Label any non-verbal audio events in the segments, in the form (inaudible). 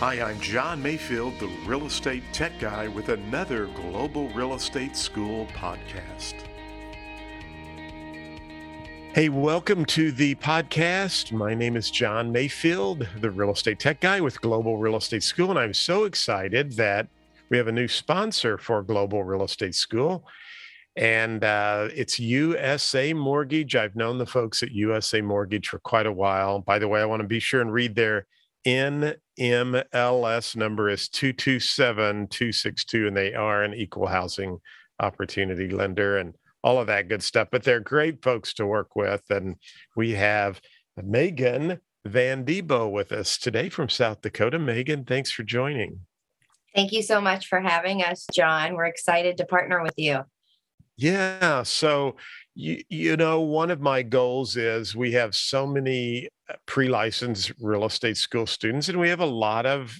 Hi, I'm John Mayfield, the real estate tech guy, with another Global Real Estate School podcast. Hey, welcome to the podcast. My name is John Mayfield, the real estate tech guy with Global Real Estate School, and I'm so excited that we have a new sponsor for Global Real Estate School. And uh, it's USA Mortgage. I've known the folks at USA Mortgage for quite a while. By the way, I want to be sure and read their NMLS number is 227262, and they are an equal housing opportunity lender and all of that good stuff. But they're great folks to work with. And we have Megan Van De Boe with us today from South Dakota. Megan, thanks for joining. Thank you so much for having us, John. We're excited to partner with you. Yeah. So, you, you know, one of my goals is we have so many uh, pre licensed real estate school students, and we have a lot of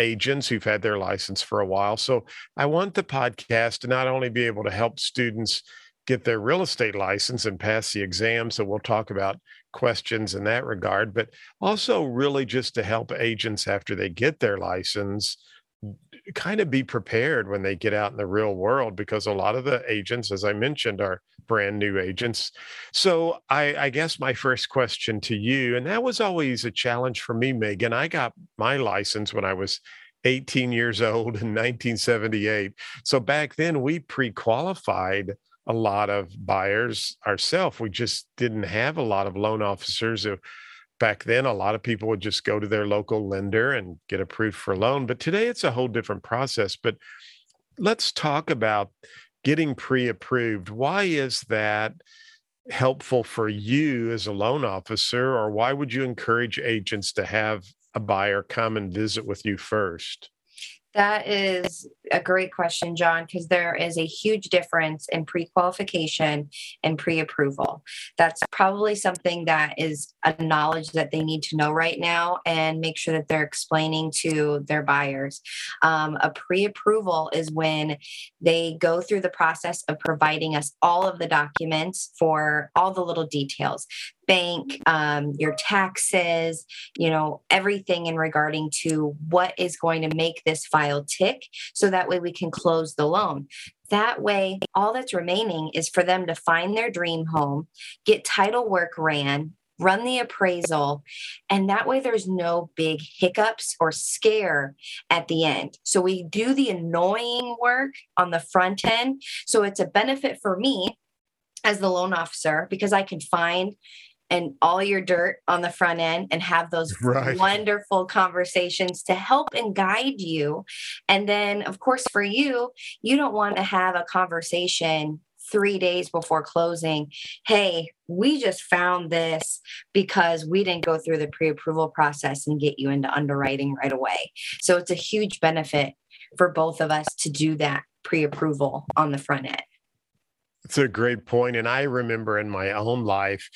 agents who've had their license for a while. So, I want the podcast to not only be able to help students get their real estate license and pass the exam. So, we'll talk about questions in that regard, but also really just to help agents after they get their license kind of be prepared when they get out in the real world because a lot of the agents, as I mentioned, are brand new agents. So I, I, guess my first question to you, and that was always a challenge for me, Megan. I got my license when I was 18 years old in 1978. So back then we pre-qualified a lot of buyers ourselves. We just didn't have a lot of loan officers who back then a lot of people would just go to their local lender and get approved for a loan but today it's a whole different process but let's talk about getting pre-approved. Why is that helpful for you as a loan officer or why would you encourage agents to have a buyer come and visit with you first that is a great question, John, because there is a huge difference in pre qualification and pre approval. That's probably something that is a knowledge that they need to know right now and make sure that they're explaining to their buyers. Um, a pre approval is when they go through the process of providing us all of the documents for all the little details bank, um, your taxes, you know, everything in regarding to what is going to make this file tick. So that way we can close the loan. That way, all that's remaining is for them to find their dream home, get title work ran, run the appraisal, and that way there's no big hiccups or scare at the end. So we do the annoying work on the front end. So it's a benefit for me as the loan officer because I can find and all your dirt on the front end and have those (laughs) right. wonderful conversations to help and guide you. And then, of course, for you, you don't want to have a conversation three days before closing hey we just found this because we didn't go through the pre-approval process and get you into underwriting right away so it's a huge benefit for both of us to do that pre-approval on the front end it's a great point and i remember in my own life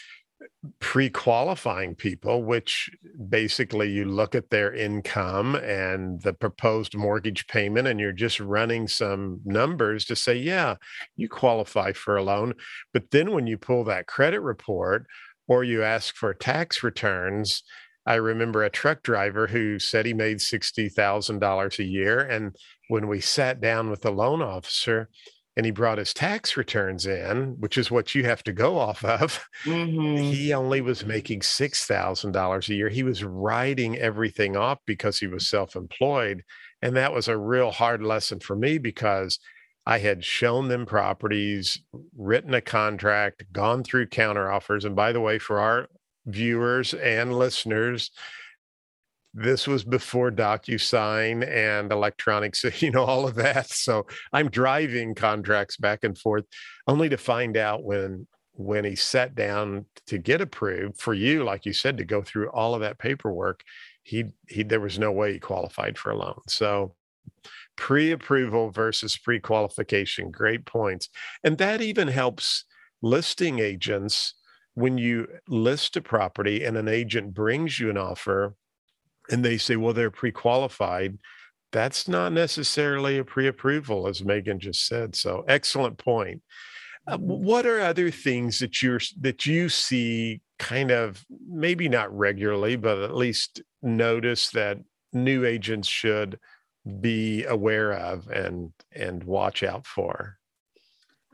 pre-qualifying people which basically you look at their income and the proposed mortgage payment and you're just running some numbers to say yeah you qualify for a loan but then when you pull that credit report or you ask for tax returns I remember a truck driver who said he made $60,000 a year. And when we sat down with the loan officer, and he brought his tax returns in, which is what you have to go off of. (laughs) Mm-hmm. He only was making $6,000 a year. He was writing everything off because he was self employed. And that was a real hard lesson for me because I had shown them properties, written a contract, gone through counter offers. And by the way, for our viewers and listeners, this was before DocuSign and electronics, (laughs) you know, all of that. So I'm driving contracts back and forth only to find out when when he sat down to get approved for you, like you said, to go through all of that paperwork, he he there was no way he qualified for a loan. So pre-approval versus pre-qualification, great points. And that even helps listing agents when you list a property and an agent brings you an offer and they say, well, they're pre qualified. That's not necessarily a pre approval, as Megan just said. So, excellent point. Uh, mm-hmm. what are other things that you're that you see kind of maybe not regularly but at least notice that new agents should be aware of and and watch out for?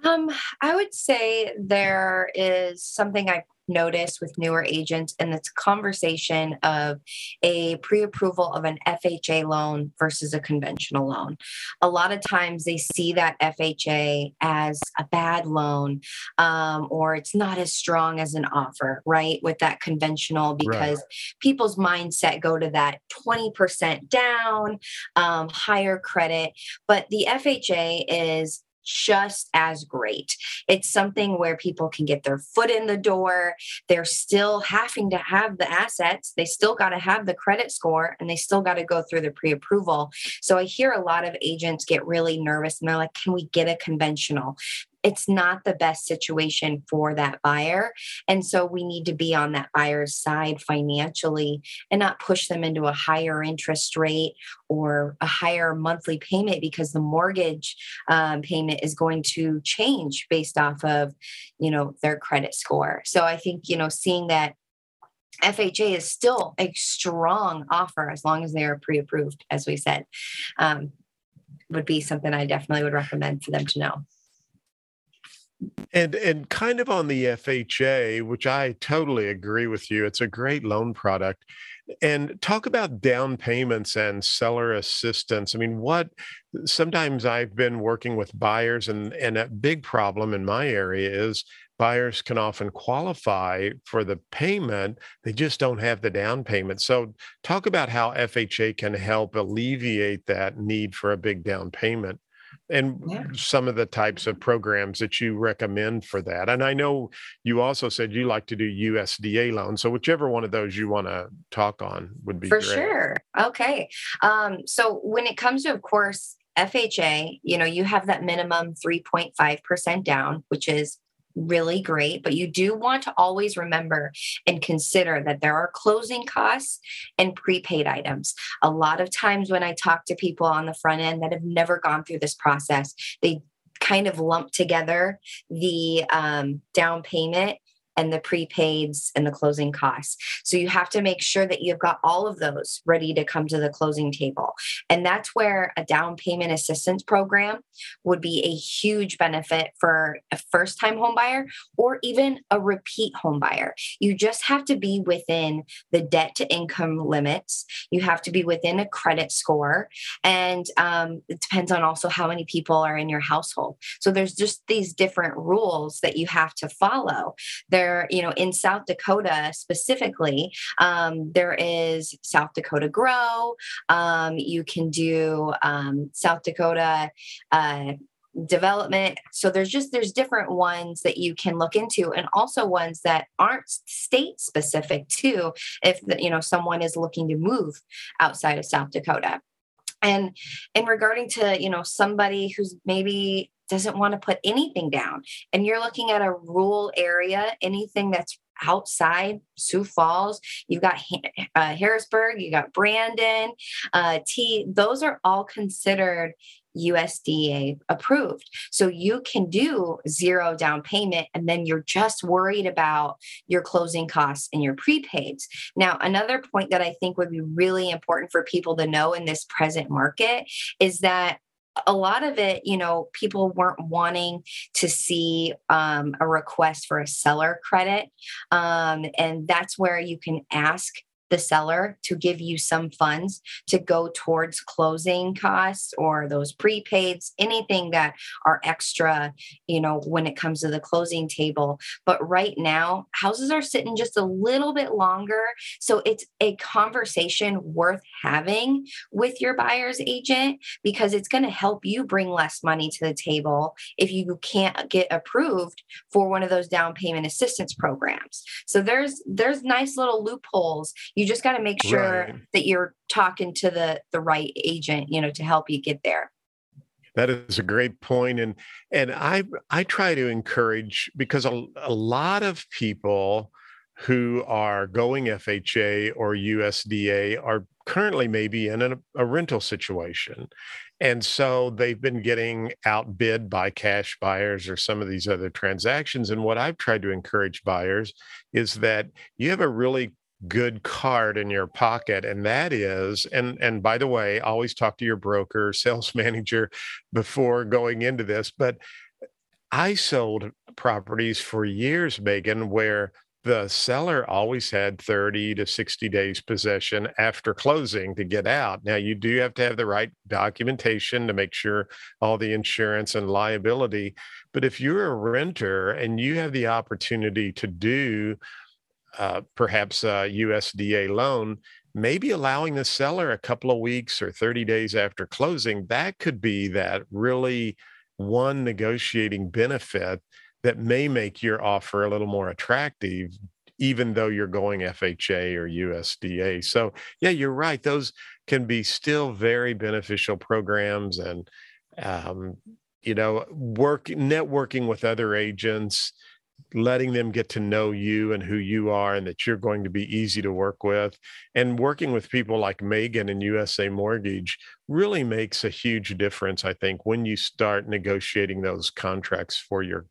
Um, I would say there is something I notice with newer agents and it's conversation of a pre-approval of an FHA loan versus a conventional loan. A lot of times they see that FHA as a bad loan um, or it's not as strong as an offer, right? With that conventional because right. people's mindset go to that 20% down, um, higher credit. But the FHA is just as great. It's something where people can get their foot in the door. They're still having to have the assets. They still got to have the credit score and they still got to go through the pre approval. So I hear a lot of agents get really nervous and they're like, can we get a conventional? It's not the best situation for that buyer. And so we need to be on that buyer's side financially and not push them into a higher interest rate or a higher monthly payment because the mortgage um, payment is going to change based off of, you know, their credit score. So I think, you know, seeing that FHA is still a strong offer as long as they are pre approved, as we said, um, would be something I definitely would recommend for them to know. And and kind of on the FHA, which I totally agree with you. It's a great loan product. And talk about down payments and seller assistance. I mean, what sometimes I've been working with buyers and and a big problem in my area is buyers can often qualify for the payment they just don't have the down payment so talk about how fha can help alleviate that need for a big down payment and yeah. some of the types of programs that you recommend for that. And I know you also said you like to do USDA loans. So whichever one of those you want to talk on would be for great. sure. Okay. Um, so when it comes to, of course, FHA, you know, you have that minimum 3.5% down, which is really great, but you do want to always remember and consider that there are closing costs and prepaid items. A lot of times when I talk to people on the front end that have never gone through this process, they kind of lump together the um, down payment and the prepaids and the closing costs. So you have to make sure that you've got all of those ready to come to the closing table. And that's where a down payment assistance program would be a huge benefit for a first time home buyer or even a repeat home buyer. You just have to be within the debt to income limits. You have to be within a credit score. And um, it depends on also how many people are in your household. So there's just these different rules that you have to follow. There there, you know, in South Dakota specifically, um, there is South Dakota Grow. Um, you can do um, South Dakota. Uh, development so there's just there's different ones that you can look into and also ones that aren't state specific too if the, you know someone is looking to move outside of south dakota and in regarding to you know somebody who's maybe doesn't want to put anything down. And you're looking at a rural area, anything that's outside Sioux Falls, you've got uh, Harrisburg, you got Brandon, uh, Tea. Those are all considered USDA approved. So you can do zero down payment and then you're just worried about your closing costs and your prepaids. Now, another point that I think would be really important for people to know in this present market is that a lot of it, you know, people weren't wanting to see um, a request for a seller credit. Um, and that's where you can ask the seller to give you some funds to go towards closing costs or those prepaids, anything that are extra, you know, when it comes to the closing table. But right now, houses are sitting just a little bit longer. So it's a conversation worth having with your buyer's agent because it's going to help you bring less money to the table if you can't get approved for one of those down payment assistance programs. So there's there's nice little loopholes. You just got to make sure right. that you're talking to the the right agent you know to help you get there that is a great point and and i i try to encourage because a, a lot of people who are going fha or usda are currently maybe in a, a rental situation and so they've been getting outbid by cash buyers or some of these other transactions. And what I've tried to encourage buyers is that you have a really good card in your pocket and that is and and by the way always talk to your broker (laughs) sales manager before going into this but i sold properties for years megan where the seller always had 30 to 60 days possession after closing to get out. Now, you do have to have the right documentation to make sure all the insurance and liability. But if you're a renter and you have the opportunity to do uh, perhaps a USDA loan, maybe allowing the seller a couple of weeks or 30 days after closing, that could be that really one negotiating benefit that may make your offer a little more attractive even though you're going FHA or USDA. So, yeah, you're right. Those can be still very beneficial programs and um, you know, work networking with other agents, letting them get to know you and who you are and that you're going to be easy to work with and working with people like Megan and USA Mortgage really makes a huge difference I think when you start negotiating those contracts for your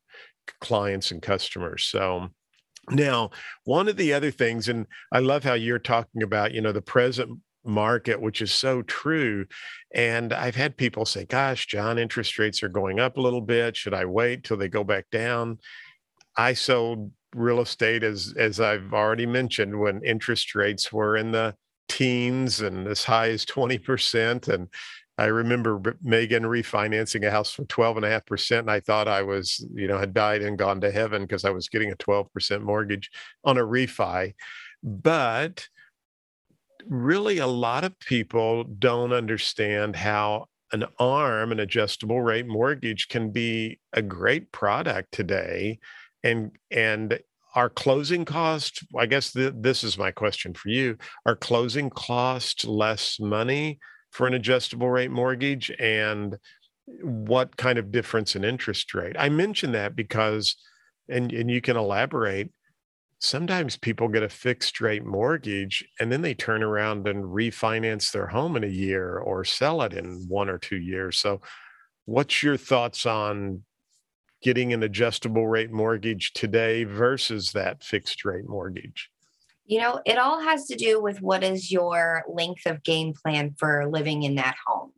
clients and customers. So now, one of the other things, and I love how you're talking about, you know, the present market, which is so true. And I've had people say, gosh, John, interest rates are going up a little bit. Should I wait till they go back down? I sold real estate as as I've already mentioned when interest rates were in the teens and as high as 20% and I remember Megan refinancing a house for 12 and a half percent. And I thought I was, you know, had died and gone to heaven because I was getting a 12% mortgage on a refi. But really, a lot of people don't understand how an arm, an adjustable rate mortgage can be a great product today. And, and our closing cost, I guess th- this is my question for you. Are closing cost less money for an adjustable rate mortgage and what kind of difference in interest rate. I mention that because, and, and you can elaborate, sometimes people get a fixed rate mortgage and then they turn around and refinance their home in a year or sell it in one or two years. So, what's your thoughts on getting an adjustable rate mortgage today versus that fixed rate mortgage? You know, it all has to do with what is your length of game plan for living in that home.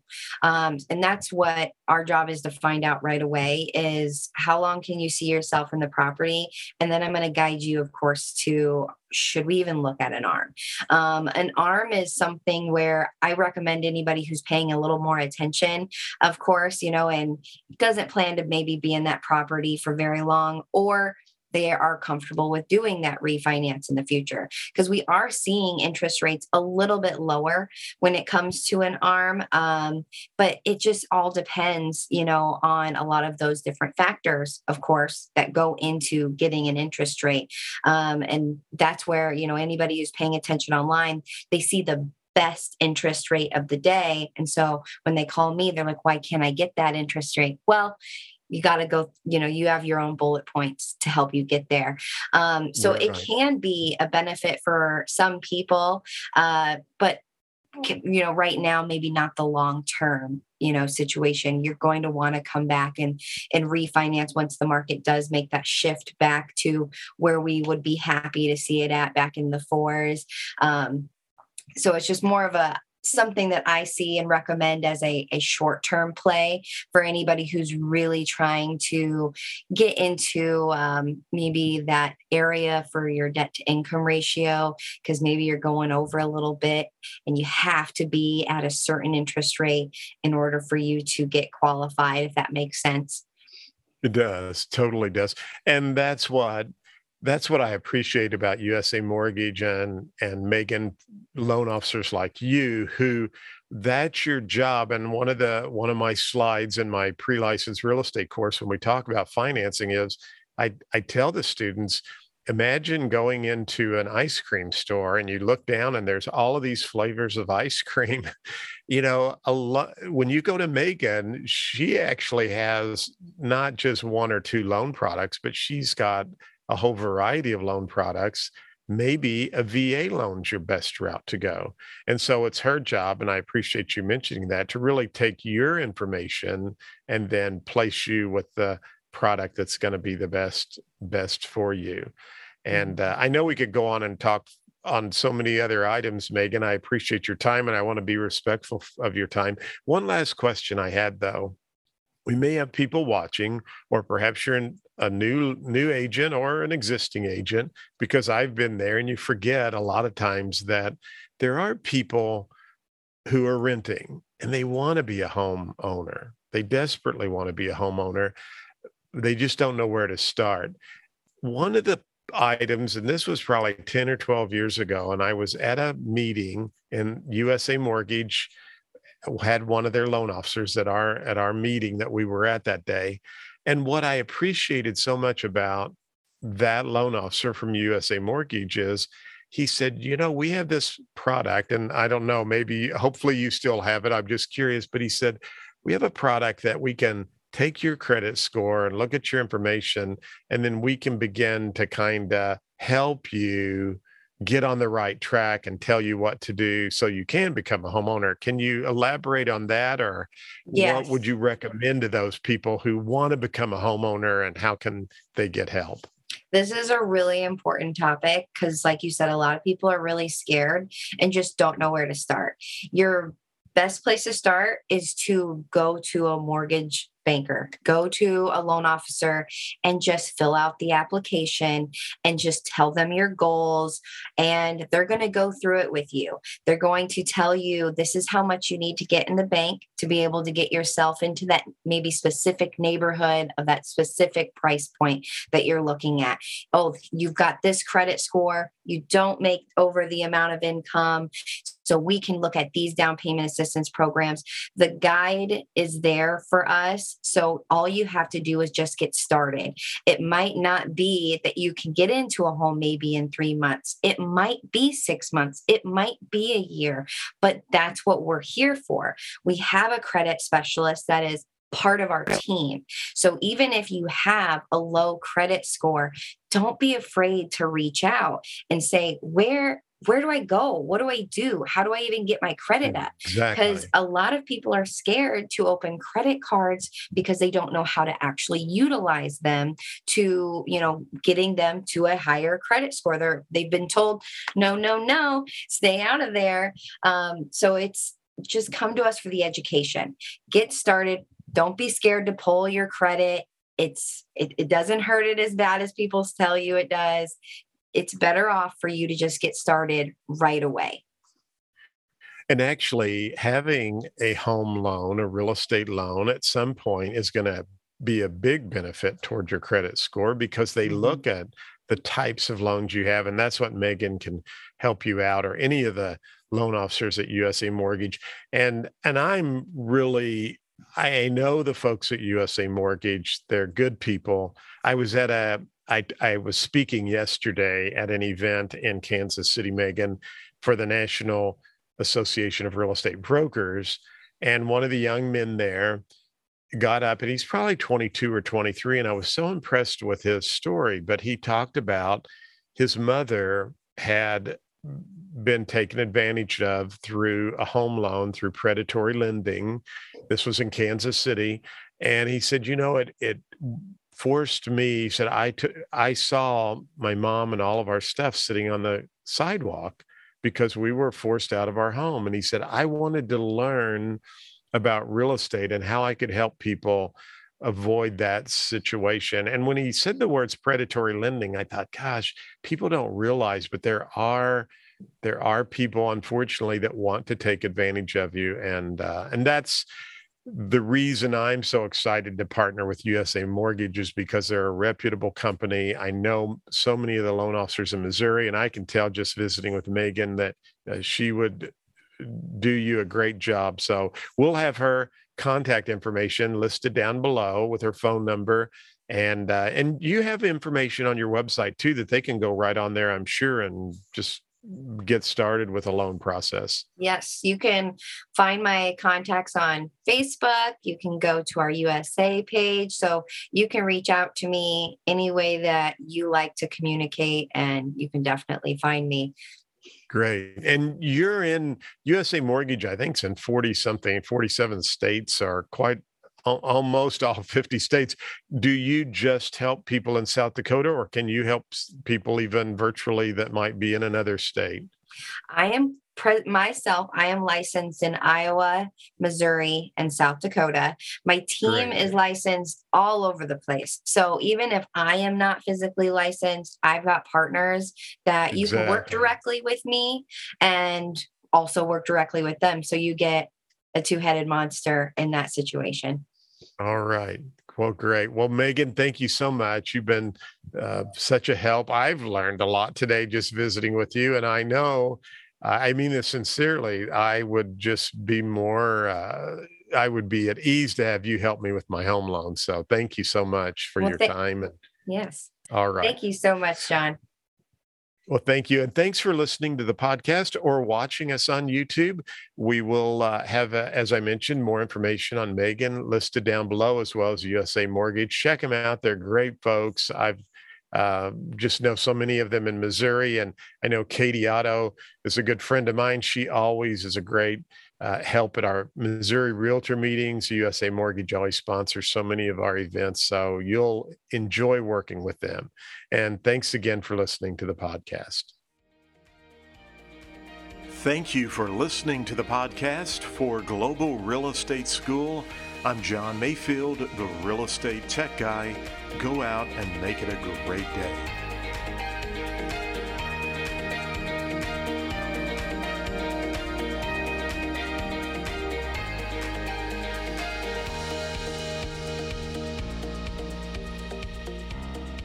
Um, and that's what our job is to find out right away is how long can you see yourself in the property? And then I'm going to guide you, of course, to should we even look at an arm? Um, an arm is something where I recommend anybody who's paying a little more attention, of course, you know, and doesn't plan to maybe be in that property for very long or they are comfortable with doing that refinance in the future because we are seeing interest rates a little bit lower when it comes to an arm um, but it just all depends you know on a lot of those different factors of course that go into getting an interest rate um, and that's where you know anybody who's paying attention online they see the best interest rate of the day. And so when they call me, they're like, why can't I get that interest rate? Well, you got to go you know you have your own bullet points to help you get there. Um, so it right. can be a benefit for some people uh, but you know right now maybe not the long term you know situation. You're going to want to come back and and refinance once the market does make that shift back to where we would be happy to see it at back in the fours. Um, so it's just more of a something that I see and recommend as a, a short term play for anybody who's really trying to get into um, maybe that area for your debt to income ratio, because maybe you're going over a little bit and you have to be at a certain interest rate in order for you to get qualified, if that makes sense. It does, totally does. And that's what that's what I appreciate about USA Mortgage and and Megan loan officers like you who that's your job. And one of the one of my slides in my pre-licensed real estate course when we talk about financing is I I tell the students imagine going into an ice cream store and you look down and there's all of these flavors of ice cream. (laughs) You know a lot when you go to megan she actually has not just one or two loan products but she's got a whole variety of loan products, maybe a VA loan's your best route to go. And so it's her job, and I appreciate you mentioning that, to really take your information and then place you with the product that's going to be the best best for you. And mm-hmm. uh, I know we could go on and talk on so many other items, Megan. I appreciate your time and I want to be respectful of your time. One last question I had though. We may have people watching, or perhaps you're a new new agent or an existing agent, because I've been there and you forget a lot of times that there are people who are renting and they want to be a home owner. They desperately want to be a homeowner. They just don't know where to start. One of the items, and this was probably 10 or 12 years ago, and I was at a meeting in USA Mortgage had one of their loan officers at our at our meeting that we were at that day and what i appreciated so much about that loan officer from usa mortgage is he said you know we have this product and i don't know maybe hopefully you still have it i'm just curious but he said we have a product that we can take your credit score and look at your information, and then we can begin to kind of help you get on the right track and tell you what to do so you can become a homeowner. Can you elaborate on that or yes. what would you recommend to those people who want to become a homeowner and how can they get help? This is a really important topic because, like you said, a lot of people are really scared and just don't know where to start. Your best place to start is to go to a mortgage banker, go to a loan officer and just fill out the application and just tell them your goals. And they're going to go through it with you. They're going to tell you this is how much you need to get in the bank to be able to get yourself into that maybe specific neighborhood of that specific price point that you're looking at. Oh, you've got this credit score. You don't make over the amount of income. So we can look at these down payment assistance programs. The guide is there for us. So all you have to do is just get started. It might not be that you can get into a home maybe in three months, it might be six months, it might be a year, but that's what we're here for. We have a credit specialist that is part of our team. So even if you have a low credit score, don't be afraid to reach out and say, where where do I go? What do I do? How do I even get my credit up? Exactly. Because a lot of people are scared to open credit cards because they don't know how to actually utilize them to, you know, getting them to a higher credit score. They're they've been told, no, no, no, stay out of there. Um, so it's just come to us for the education. Get started. Don't be scared to pull your credit it's it, it doesn't hurt it as bad as people tell you it does it's better off for you to just get started right away. And actually, having a home loan, a real estate loan at some point is going to be a big benefit toward your credit score because they mm-hmm. look at the types of loans you have. And that's what Megan can help you out, or any of the loan officers at USA Mortgage. And and I'm really I know the folks at USA Mortgage, they're good people. I was at a I, I was speaking yesterday at an event in Kansas City, Megan, for the National Association of Real Estate Brokers. And one of the young men there got up, and he's probably 22 or 23. And I was so impressed with his story. But he talked about his mother had been taken advantage of through a home loan through predatory lending. This was in Kansas City. And he said, you know, it it forced me he said i took i saw my mom and all of our stuff sitting on the sidewalk because we were forced out of our home and he said i wanted to learn about real estate and how i could help people avoid that situation and when he said the words predatory lending i thought gosh people don't realize but there are there are people unfortunately that want to take advantage of you and uh, and that's the reason I'm so excited to partner with USA Mortgage is because they're a reputable company. I know so many of the loan officers in Missouri, and I can tell just visiting with Megan that uh, she would do you a great job. So we'll have her contact information listed down below with her phone number. And uh, and you have information on your website too that they can go right on there, I'm sure, and just get started with a loan process? Yes, you can find my contacts on Facebook. You can go to our USA page. So you can reach out to me any way that you like to communicate, and you can definitely find me. Great. And you're in USA Mortgage, I think it's in 40 something, 47 states are quite almost all (laughs) 50 states. Do you just help people in South Dakota, or can you help people even virtually that might be in another state? I am pre- myself, I am licensed in Iowa, Missouri, and South Dakota. My team Great. is licensed all over the place. So even if I am not physically licensed, I've got partners that exactly. you can work directly with me and also work directly with them. So you get a two headed monster in that situation. All right. Well, great. Well, Megan, thank you so much. You've been uh, such a help. I've learned a lot today just visiting with you. And I know I mean this sincerely. I would just be more, uh, I would be at ease to have you help me with my home loan. So thank you so much for well, your th- time. And, yes. All right. Thank you so much, John. Well, thank you. And thanks for listening to the podcast or watching us on YouTube. We will uh, have, uh, as I mentioned, more information on Megan listed down below, as well as USA Mortgage. Check them out. They're great folks. I've uh, just know so many of them in Missouri. And I know Katie Otto is a good friend of mine. She always is a great uh, help at our Missouri Realtor meetings. USA Mortgage always sponsors so many of our events. So you'll enjoy working with them. And thanks again for listening to the podcast. Thank you for listening to the podcast for Global Real Estate School. I'm John Mayfield, the real estate tech guy. Go out and make it a great day.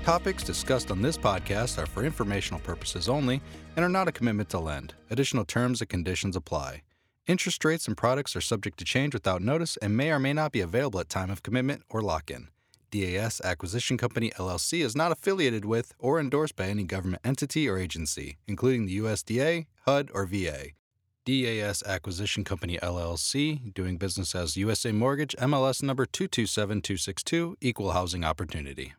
Topics discussed on this podcast are for informational purposes only and are not a commitment to lend. Additional terms and conditions apply. Interest rates and products are subject to change without notice and may or may not be available at time of commitment or lock-in. DAS Acquisition Company LLC is not affiliated with or endorsed by any government entity or agency, including the USDA, HUD, or VA. DAS Acquisition Company LLC, doing business as USA Mortgage, NMLS number 227262, Equal Housing Opportunity.